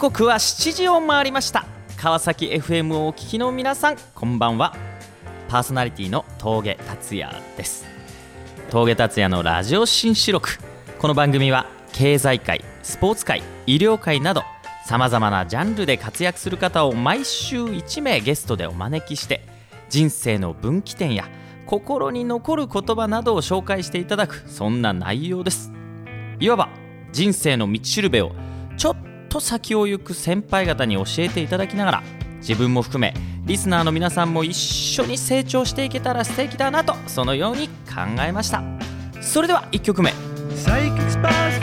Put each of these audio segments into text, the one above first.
刻は7時を回りました。川崎 FM をお聞きの皆さんこんばんは。パーソナリティの峠達也です。峠達也のラジオ新四録。この番組は経済界スポーツ界医療界などさまざまなジャンルで活躍する方を毎週1名ゲストでお招きして人生の分岐点や心に残る言葉などを紹介していただくそんな内容です。いわば人生の道しるべをちょっとと先を行く先輩方に教えていただきながら自分も含めリスナーの皆さんも一緒に成長していけたら素敵だなとそのように考えました。それでは1曲目「サイキックスパーズ・」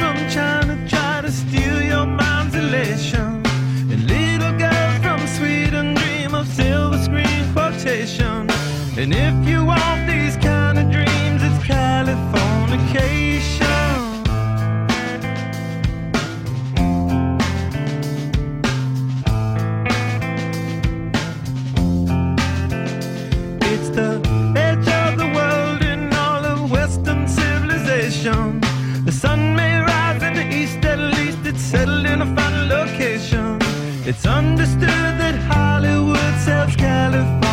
It's understood that Hollywood sells Californication.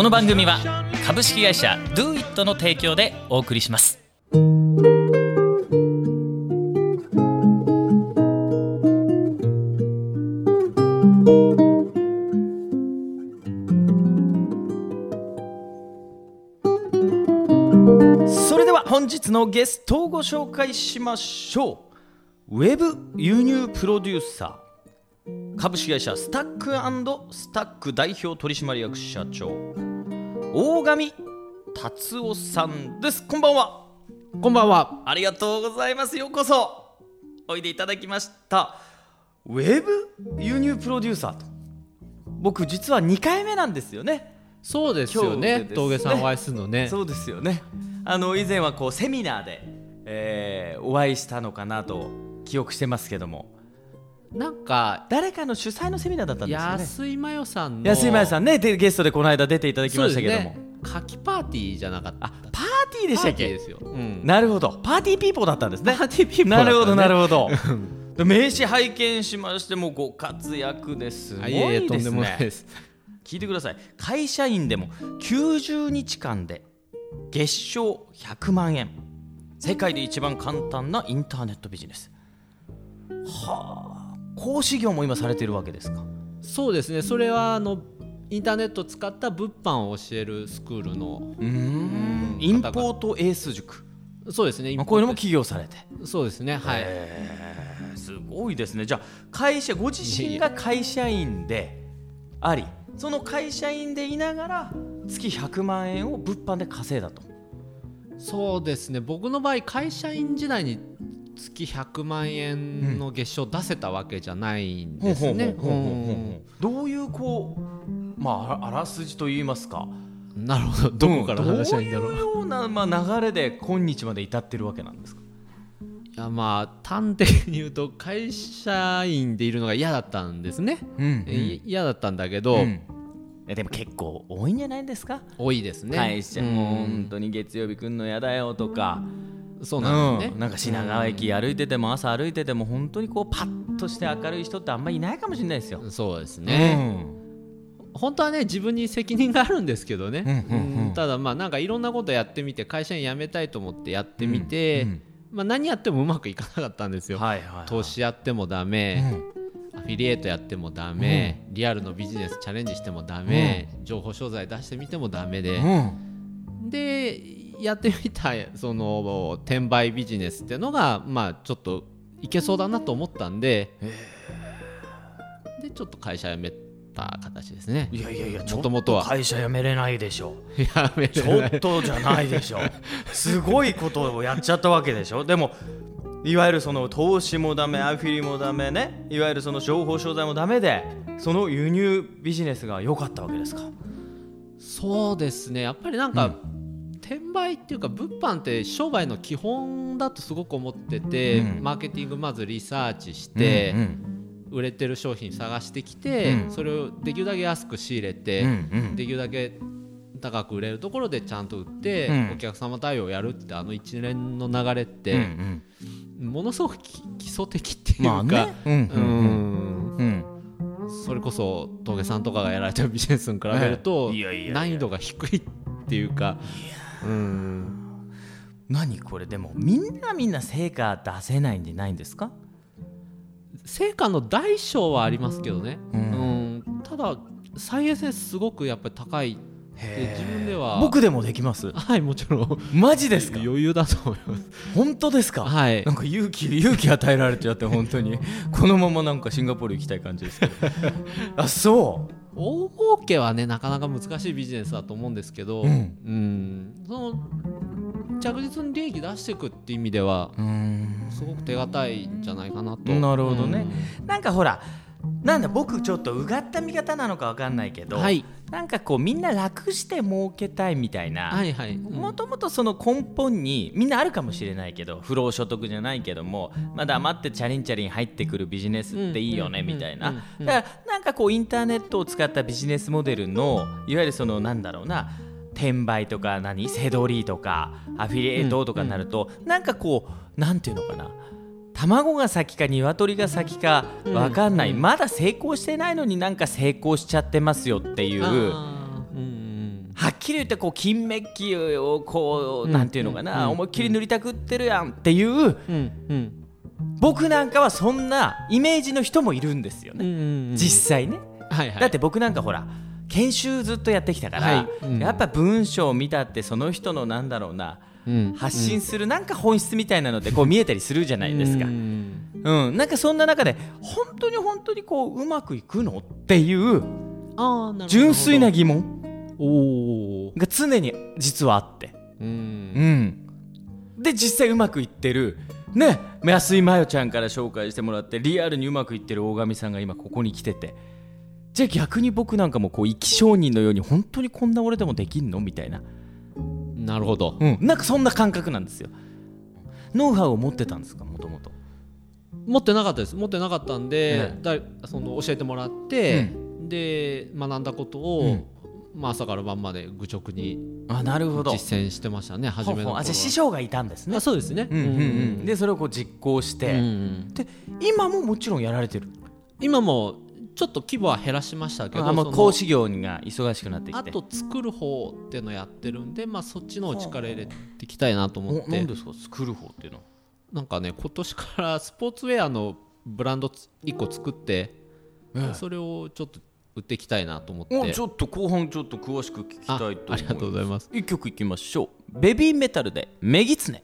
この番組は株式会社 DoIt の提供でお送りします。それでは本日のゲストをご紹介しましょう。ウェブ輸入プロデューサー株式会社スタックスタック代表取締役社長大神達夫さんです。こんばんは。こんばんは。ありがとうございます。ようこそ。おいでいただきました。ウェブ輸入プロデューサーと。僕実は2回目なんですよね。そうですよね。ね。峠さんお会いするのね。そうですよね。あの以前はこうセミナーで、えーお会いしたのかなと記憶してますけどもなんか誰かの主催のセミナーだったんですよね。安井真代さんの安井真由さんねでゲストでこの間出ていただきましたけども、ね。夏季パーティーじゃなかった。あパーティーでしたっけ？ですよ。うん。なるほど。パーティーピーポーだったんですね。パーティーピーポーね。なるほどなるほど。で名刺拝見しましてもご活躍です。ごいあいえいえとんでですもないねです。聞いてください。会社員でも90日間で月賞100万円。世界で一番簡単なインターネットビジネス。はあ講師業も今されてるわけですか？そうですね。それはあのインターネットを使った物販を教えるスクールの。うーんインポートエース塾、そうですね。まあ、こういうのも起業されてそうですね。はい。すごいですねじゃあ会社ご自身が会社員でありその会社員でいながら月100万円を物販で稼いだとそうですね。僕の場合会社員時代に月100万円の月賞出せたわけじゃないんですね。どういうこうまああらすじといいますか。なるほど。どこから話したらいいんだろう。どういうような、まあ、流れで今日まで至ってるわけなんですか？いやまあ端的に言うと会社員でいるのが嫌だったんですね、うんえい嫌だったんだけど、うん。でも結構多いんじゃないですか、多いですね。会社うん。本当に月曜日来んの嫌だよとか、そうなんですね、うん。なんか品川駅歩いてても朝歩いてても本当にこうパッとして明るい人ってあんまりいないかもしれないですよ。そうですね、本当はね自分に責任があるんですけどね、うんうんうん。うん。ただまあなんかいろんなことやってみて会社員辞めたいと思ってやってみて、うんうん。まあ、何やってもうまくいかなかったんですよ、はいはいはい。投資やってもダメ、アフィリエイトやってもダメ、リアルのビジネスチャレンジしてもダメ、情報商材出してみてもダメで、うん。でやってみたその転売ビジネスっていうのがまあちょっといけそうだなと思ったんででちょっと会社辞めた形ですね。いやいやいやちょっもともとはと会社辞めれないでしょ。辞めちれない。ょっとじゃないでしょ。すごいことをやっちゃったわけでしょ。でもいわゆるその投資もダメアフィリもダメね。いわゆるその情報商材もダメでその輸入ビジネスが良かったわけですか。そうですね。やっぱりなんか、転売っていうか物販って商売の基本だとすごく思ってて、うん。マーケティングまずリサーチして、うん売れてる商品探してきて、うん。それをできるだけ安く仕入れて、うんうん。できるだけ高く売れるところでちゃんと売って、うん。お客様対応をやるってあの一連の流れっうんうて、ん。ものすごくき基礎的っていうか、まあね。うんううん。ん。うん。それこそ峠さんとかがやられてるビジネスに比べると難易度が低いっていうかうん。何これ？でもみんなみんな成果出せないんじゃないんですか？成果の大小はありますけどね、うん。うん。ただ再現性すごくやっぱり高い自分では。僕でもできます？はいもちろん。マジですか？余裕だと思います。本当ですか？はい。なんか勇気勇気与えられちゃって本当に。このままなんかシンガポール行きたい感じですけど。あそう大儲けはねなかなか難しいビジネスだと思うんですけど、うん。うんその着実に利益出していくっていう意味ではすごく手堅いんじゃないかなとなるほどね、なんかほらなんだ僕ちょっとうがった見方なのかわかんないけど、はい。なんかこうみんな楽して儲けたいみたいな、はいはい、もともとその根本にみんなあるかもしれないけど不労所得じゃないけどもまだ余ってチャリンチャリン入ってくるビジネスっていいよねうんみたいな。だからなんかこうインターネットを使ったビジネスモデルのいわゆるそのなんだろうな転売とか何セドリとかアフィリエイトとかになると、なんかこうなんていうのかな卵が先か鶏が先かわかんない、まだ成功してないのになんか成功しちゃってますよっていう。はっきり言ってこう金メッキをこう、うんなんていうのかな、うん。思いっきり塗りたくってるやんっていう。うん。うん。僕なんかはそんなイメージの人もいるんですよね、うんうん実際ね、はいはい。だって僕なんかほら研修ずっとやってきたから、はい。うん。やっぱ文章を見たってその人のなんだろうなうん発信するなんか本質みたいなのってこう見えたりするじゃないですか、ううん。んなんかそんな中で本当に本当にこううまくいくのっていう純粋な疑問が常に実はあって。うん。うん。で実際うまくいってる。ね安井真代ちゃんから紹介してもらってリアルにうまくいってる大神さんが今ここに来てて。じゃあ逆に僕なんかもこう生き証人のように本当にこんな俺でもできんの？みたいな、なるほど。うん、なんかそんな感覚なんですよ。ノウハウを持ってたんですか？もともと。持ってなかったです。持ってなかったんで、えだその教えてもらって、で学んだことを、まあ、朝から晩まで愚直にあなるほど。実践してましたね初めのあじゃあ師匠がいたんですね。あそうですね、うんうんうん。でそれをこう実行して、で今ももちろんやられてる？今もちょっと規模は減らしましたけどあもそうの講師業が忙しくなってきて。あと作る方っていうのやってるんで、まあ、そっちの方力入れていきたいなと思って。お何ですか作る方っていうの？はなんかね今年からスポーツウェアのブランド1個作って、ええ。それをちょっと売っていきたいなと思って。おちょっと後半ちょっと詳しく聞きたいと思います。あありがとうございます。一曲いきましょう。ベビーメタルで「メギツネ」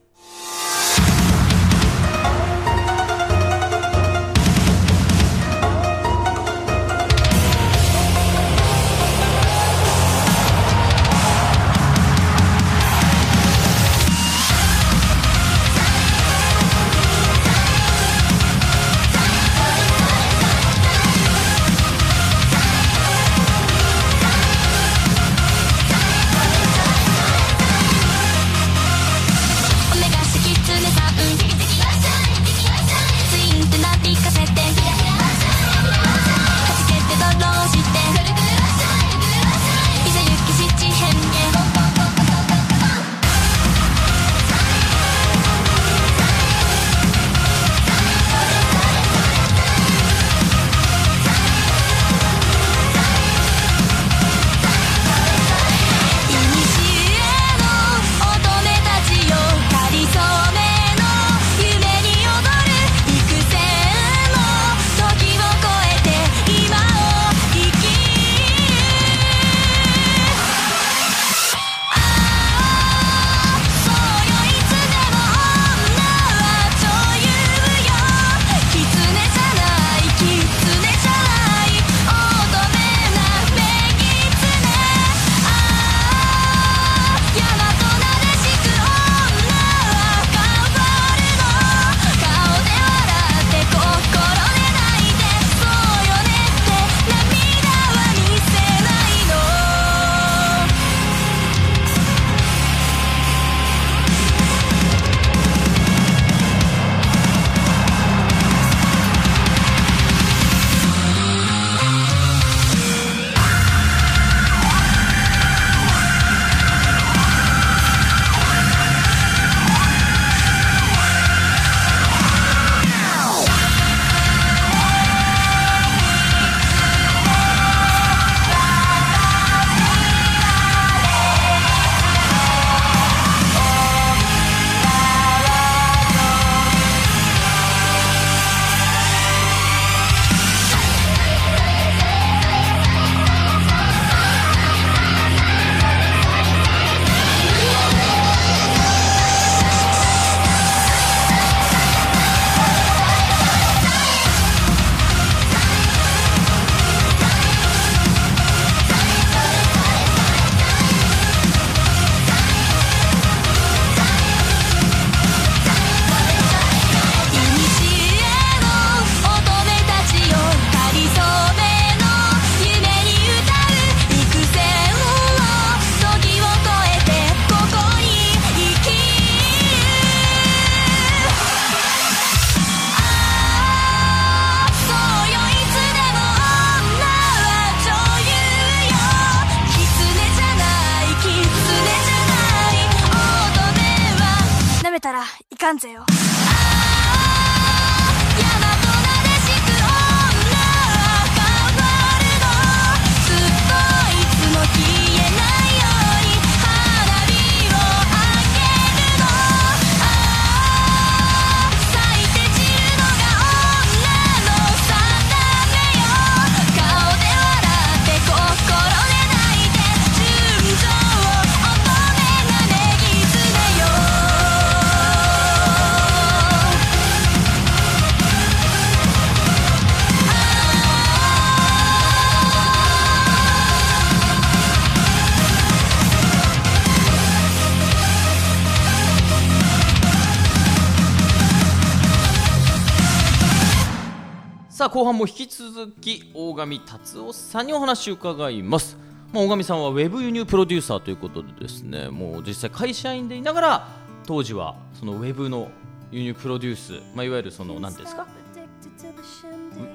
あ後半も引き続き大神達夫さんにお話を伺います、まあ、大神さんはウェブ輸入プロデューサーということでですねもう実際会社員でいながら当時はそのウェブの輸入プロデュース、まあ、いわゆるその何ですか？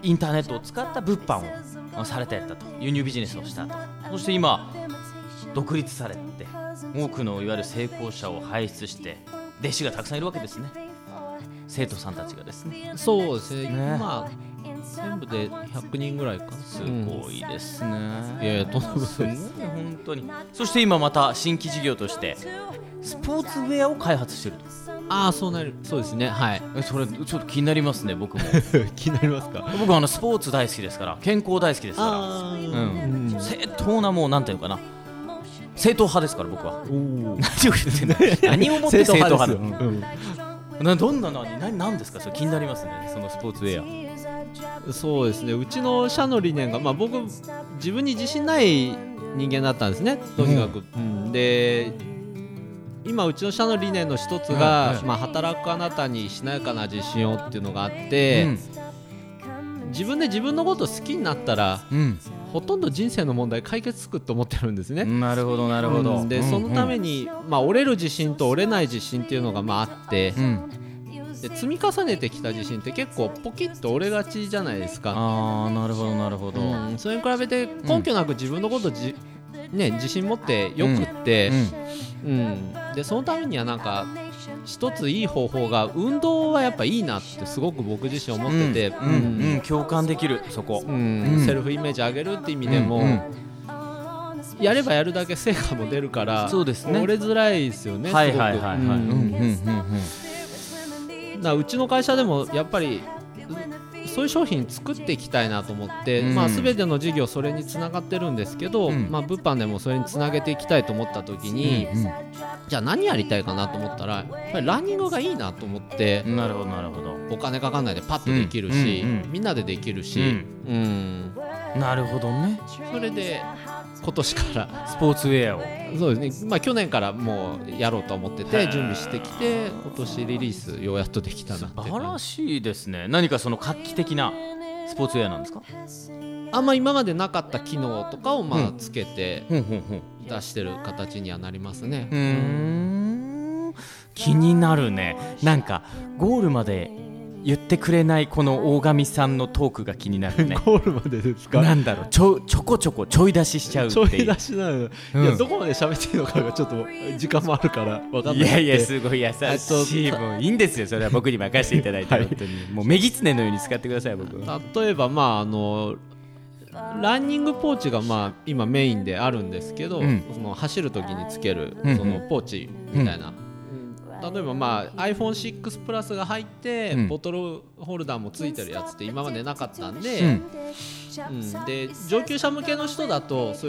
インターネットを使った物販をまあされてたと。輸入ビジネスをしたと。そして今独立されて多くのいわゆる成功者を輩出して弟子がたくさんいるわけですね。生徒さんたちがですね。そうですね。ねまあ全部で100人ぐらいか？なすごいですね、いやいやとんでもない。ですすごい。本当に。そして今また新規事業としてスポーツウェアを開発してると。ああそうなる。そうですね。はい。えそれちょっと気になりますね僕も。気になりますか？僕はあのスポーツ大好きですから健康大好きですから。うん。正当なもうなんていうのかな。正統派ですから僕は。何を言ってんの何をもって正統派だ。うんなどんな何何何ですか？それ気になりますね。そのスポーツウェそうですね。うちの社の理念が、まあ、僕自分に自信ない人間だったんですね。とにかく、うん。で今うちの社の理念の一つが、うんまあ、働くあなたにしなやかな自信をっていうのがあっアて、自分で自分のこと好きになったらうん、ほとんど人生の問題解決つくと思ってるんですね。うん、なるほどなるほど、うん。でそのために、まあ、折れる自信と折れない自信っていうのがまああってうん、うんで積み重ねてきた自信って結構ポキッと折れがちじゃないですか。ああなるほどなるほど、うん、それに比べて根拠なく自分のことじ、ね、自信持ってよくって、うん。でそのためにはなんか一ついい方法が運動はやっぱいいなってすごく僕自身思ってて、うんうんうん共感できるそこ、セルフイメージ上げるって意味でも、やればやるだけ成果も出るからそうですね。折れづらいですよね。はいすごく。はいはいはい、ううん。んうんうんだからうちの会社でもやっぱりそういう商品作っていきたいなと思って、うん。まあ、全ての事業それにつながってるんですけど、うん。まあ、物販でもそれにつなげていきたいと思った時に、じゃあ何やりたいかなと思ったらやっぱりランニングがいいなと思ってうんなるほどなるほど。お金かかんないでパッとできるし、うんうんうん。みんなでできるし、うん。なるほどね。それで今年からスポーツウェアを。そうですね、まあ、去年からもうやろうと思ってて準備してきて今年リリースようやっとできたなって素晴らしいですね。何かその画期的なスポーツウェアなんですか？あんま今までなかった機能とかをまうんあつけて出してる形にはなりますね。うーん。気になるね。なんかゴールまで言ってくれないこの大神さんのトークが気になるね。ゴールまでですなんだろうちょちょこちょこちょい出ししちゃうちょい出しなの、うん。いやどこまで喋っていいのかがちょっと時間もあるから分かんないいやいやすすごい優しい。ともういいんですよ。それは僕に任せていただいて、はい。本当に。もう目狐のように使ってください僕例えばまああのランニングポーチがまあ今メインであるんですけど、うん。その走る時につけるそのポーチみたいな、例えばまあ iPhone6 プラスが入って、うん。ボトルホルダーもついてるやつって今までなかったんで、うん。うん。で上級者向けの人だとそう